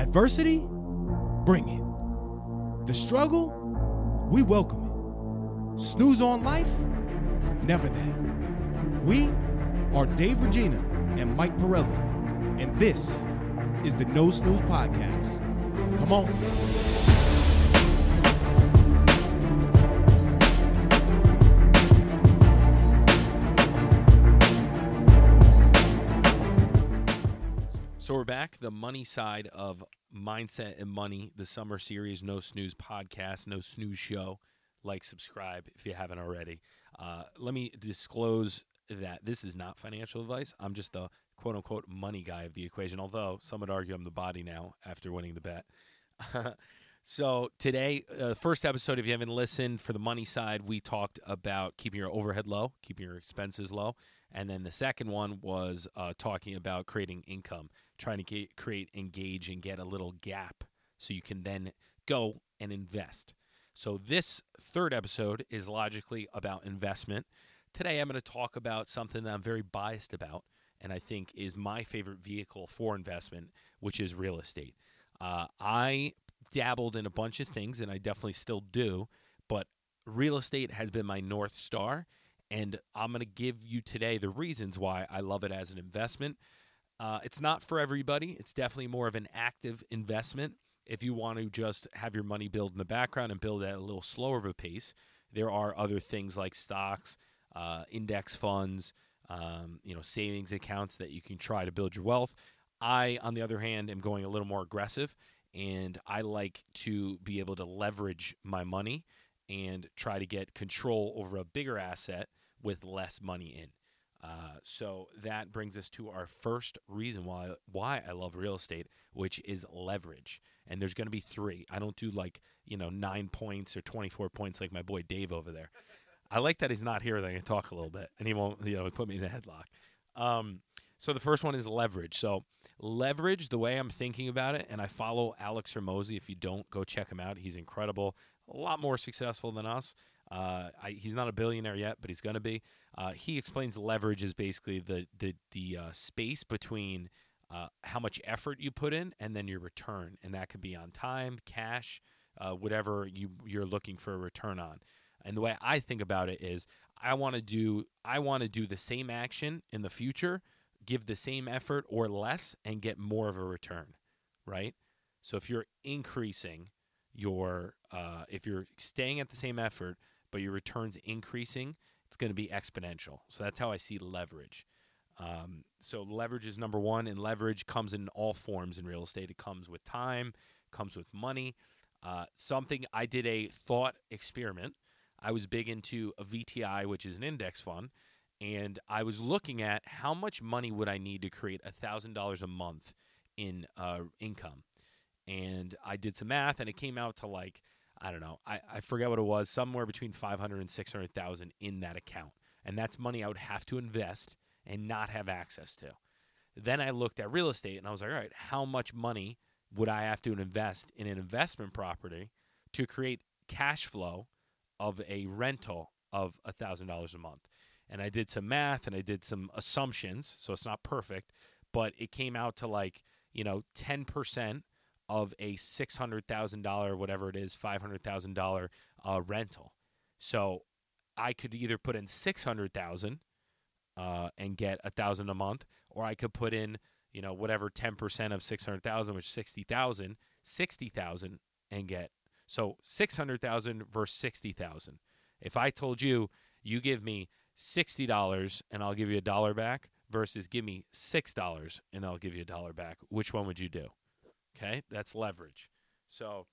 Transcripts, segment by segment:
Adversity, bring it. The struggle, we welcome it. Snooze on life, never that. We are Dave Regina and Mike Pirelli, and this is the No Snooze Podcast. Come on. So we're back, the money side of mindset and money, the summer series, no snooze podcast, no snooze show. Like, subscribe if you haven't already. Uh, let me disclose that this is not financial advice. I'm just the quote unquote money guy of the equation. Although some would argue I'm the body now after winning the bet. so today, uh, first episode, if you haven't listened, for the money side, we talked about keeping your overhead low, keeping your expenses low. And then the second one was uh, talking about creating income, trying to get, create, engage, and get a little gap so you can then go and invest. So, this third episode is logically about investment. Today, I'm going to talk about something that I'm very biased about and I think is my favorite vehicle for investment, which is real estate. Uh, I dabbled in a bunch of things, and I definitely still do, but real estate has been my North Star and I'm going to give you today the reasons why I love it as an investment. Uh, it's not for everybody. It's definitely more of an active investment. If you want to just have your money build in the background and build at a little slower of a pace, there are other things like stocks, uh, index funds, um, you know, savings accounts that you can try to build your wealth. I, on the other hand, am going a little more aggressive, and I like to be able to leverage my money and try to get control over a bigger asset with less money in. Uh, so that brings us to our first reason why why I love real estate, which is leverage. And there's going to be three. I don't do like you know nine points or twenty four points like my boy Dave over there. I like that he's not here. That I can talk a little bit, and he won't you know put me in a headlock. Um, so the first one is leverage. So leverage, the way I'm thinking about it, and I follow Alex Hormozi. If you don't, go check him out. He's incredible. A lot more successful than us. Uh, I, he's not a billionaire yet, but he's going to be. Uh, he explains leverage is basically the the the uh, space between uh, how much effort you put in and then your return, and that could be on time, cash, uh, whatever you you're looking for a return on. And the way I think about it is, I want to do I want to do the same action in the future, give the same effort or less, and get more of a return, right? So if you're increasing your uh, if you're staying at the same effort but your returns increasing, it's going to be exponential. So that's how I see leverage. Um, so leverage is number one, and leverage comes in all forms in real estate. It comes with time, comes with money. Uh, something I did a thought experiment. I was big into a VTI, which is an index fund, and I was looking at how much money would I need to create thousand dollars a month in uh, income, and I did some math, and it came out to like I don't know. I, I forget what it was, somewhere between 500 and 600,000 in that account. And that's money I would have to invest and not have access to. Then I looked at real estate and I was like, all right, how much money would I have to invest in an investment property to create cash flow of a rental of $1,000 a month? And I did some math and I did some assumptions. So it's not perfect, but it came out to like, you know, 10% of a six hundred thousand dollar, whatever it is, five hundred thousand uh, rental. So I could either put in six hundred thousand uh, and get a thousand a month, or I could put in you know whatever ten percent of six hundred thousand, which is sixty thousand, sixty thousand, and get so six hundred thousand versus sixty thousand. If I told you you give me sixty dollars and I'll give you a dollar back versus give me six dollars and I'll give you a dollar back, which one would you do? Okay, that's leverage. So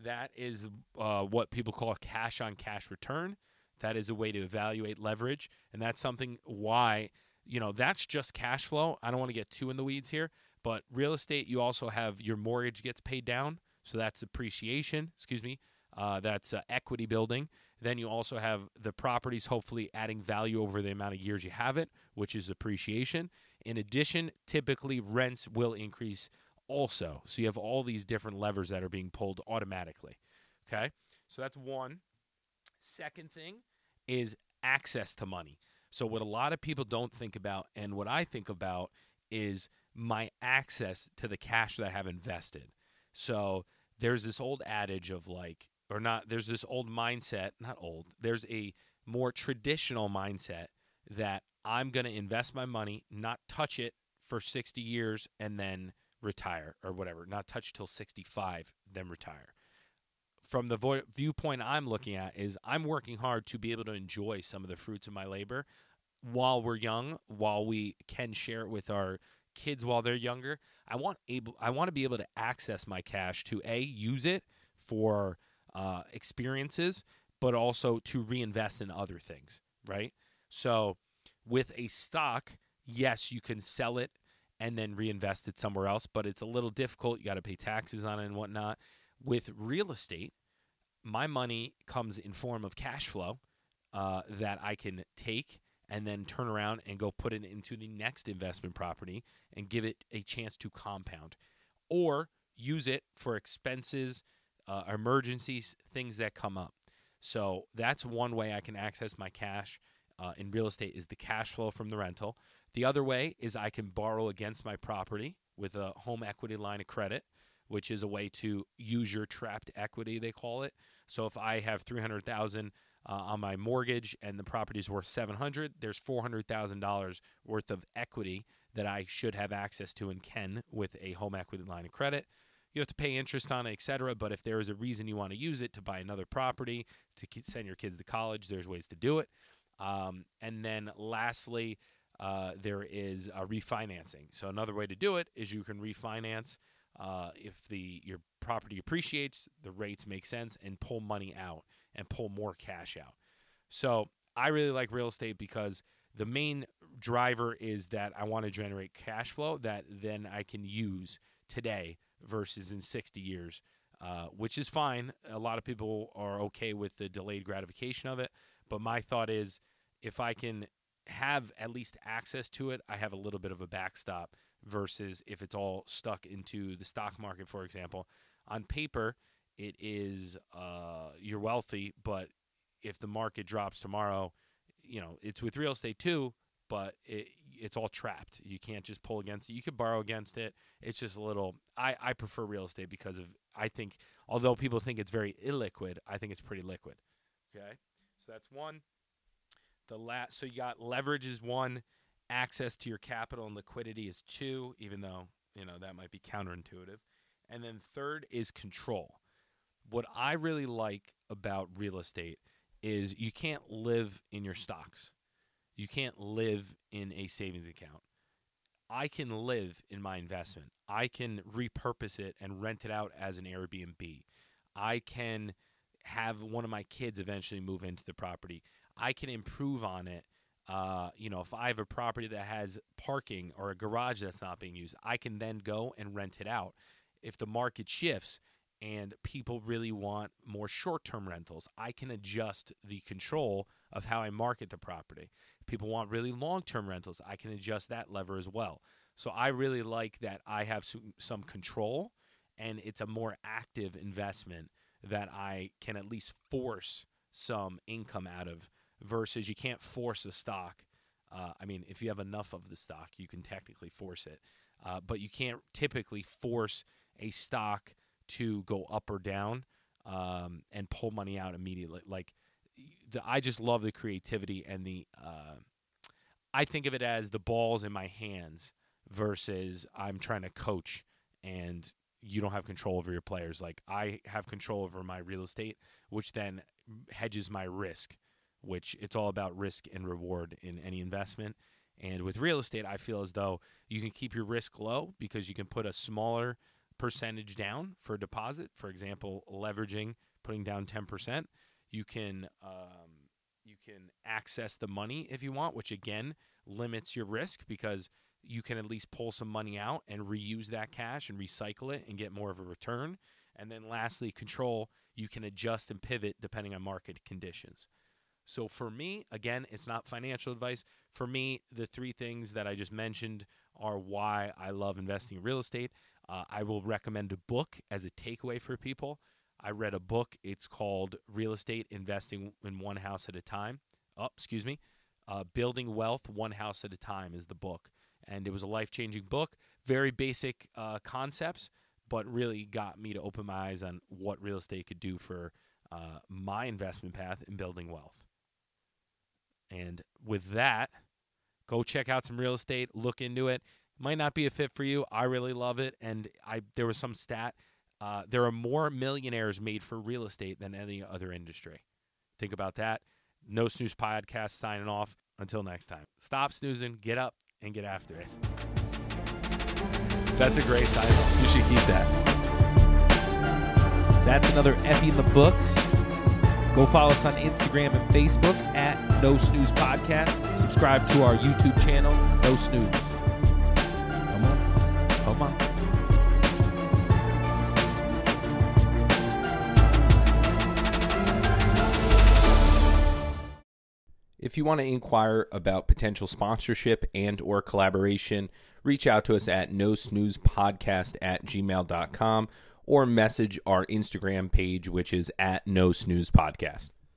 that is uh, what people call cash on cash return. That is a way to evaluate leverage, and that's something why you know that's just cash flow. I don't want to get too in the weeds here, but real estate you also have your mortgage gets paid down, so that's appreciation. Excuse me, uh, that's uh, equity building. Then you also have the properties hopefully adding value over the amount of years you have it, which is appreciation. In addition, typically rents will increase also. So you have all these different levers that are being pulled automatically. Okay. So that's one. Second thing is access to money. So, what a lot of people don't think about, and what I think about, is my access to the cash that I have invested. So there's this old adage of like, or not, there's this old mindset, not old, there's a more traditional mindset that I'm going to invest my money, not touch it for 60 years, and then retire or whatever, not touch till 65, then retire. From the vo- viewpoint I'm looking at, is I'm working hard to be able to enjoy some of the fruits of my labor while we're young, while we can share it with our kids while they're younger. I want able I want to be able to access my cash to a use it for uh, experiences, but also to reinvest in other things. Right. So with a stock, yes, you can sell it and then reinvest it somewhere else, but it's a little difficult. You got to pay taxes on it and whatnot. With real estate, my money comes in form of cash flow uh, that I can take and then turn around and go put it into the next investment property and give it a chance to compound or use it for expenses, uh, emergencies, things that come up. So that's one way I can access my cash uh, in real estate is the cash flow from the rental. The other way is I can borrow against my property with a home equity line of credit, which is a way to use your trapped equity, they call it. So if I have 300,000 uh, on my mortgage and the property is worth 700, there's $400,000 worth of equity that I should have access to and can with a home equity line of credit. You have to pay interest on it, etc. But if there is a reason you want to use it to buy another property, to send your kids to college, there's ways to do it. Um, and then lastly, uh, there is a refinancing. So another way to do it is you can refinance uh, if the your property appreciates, the rates make sense, and pull money out and pull more cash out. So I really like real estate because the main driver is that I want to generate cash flow that then I can use today versus in 60 years, uh, which is fine. A lot of people are okay with the delayed gratification of it. But my thought is if I can have at least access to it, I have a little bit of a backstop versus if it's all stuck into the stock market, for example. On paper, it is uh, you're wealthy, but if the market drops tomorrow, you know it's with real estate too, but it, it's all trapped. You can't just pull against it. You could borrow against it. It's just a little. I I prefer real estate because of I think although people think it's very illiquid, I think it's pretty liquid. Okay, so that's one. The last, so you got leverage is one, access to your capital and liquidity is two, even though you know that might be counterintuitive, and then third is control. What I really like about real estate is you can't live in your stocks. You can't live in a savings account. I can live in my investment. I can repurpose it and rent it out as an Airbnb. I can have one of my kids eventually move into the property. I can improve on it. Uh, you know, if I have a property that has parking or a garage that's not being used, I can then go and rent it out. If the market shifts and people really want more short term rentals, I can adjust the control of how I market the property. If people want really long term rentals, I can adjust that lever as well. So I really like that I have some, some control and it's a more active investment that I can at least force some income out of versus you can't force a stock. Uh, I mean, if you have enough of the stock, you can technically force it, uh, but you can't typically force a stock to go up or down um, and pull money out immediately. Like, the, I just love the creativity and the. Uh, I think of it as the balls in my hands versus I'm trying to coach and you don't have control over your players. Like I have control over my real estate, which then hedges my risk which it's all about risk and reward in any investment. And with real estate, I feel as though you can keep your risk low because you can put a smaller percentage down for a deposit. For example, leveraging, putting down 10%. You can um, you can access the money if you want, which again limits your risk because you can at least pull some money out and reuse that cash and recycle it and get more of a return. And then lastly, control, you can adjust and pivot depending on market conditions. So for me, again, it's not financial advice. For me, the three things that I just mentioned are why I love investing in real estate. Uh, I will recommend a book as a takeaway for people. I read a book. It's called Real Estate Investing in One House at a Time. Oh, excuse me. Uh, Building Wealth One House at a Time is the book. And it was a life changing book. Very basic uh, concepts, but really got me to open my eyes on what real estate could do for uh, my investment path in building wealth. And with that, go check out some real estate, look into it. Might not be a fit for you. I really love it, and I there was some stat. Uh, there are more millionaires made for real estate than any other industry. Think about that. No Snooze Podcast signing off. Until next time, stop snoozing, get up, and get after it. That's a great title. You should keep that. That's another Effie in the books. Go follow us on Instagram and Facebook at No Snooze Podcast. Subscribe to our YouTube channel, No Snooze. If you want to inquire about potential sponsorship and or collaboration, reach out to us at no snooze podcast at gmail.com or message our Instagram page, which is at no snooze podcast.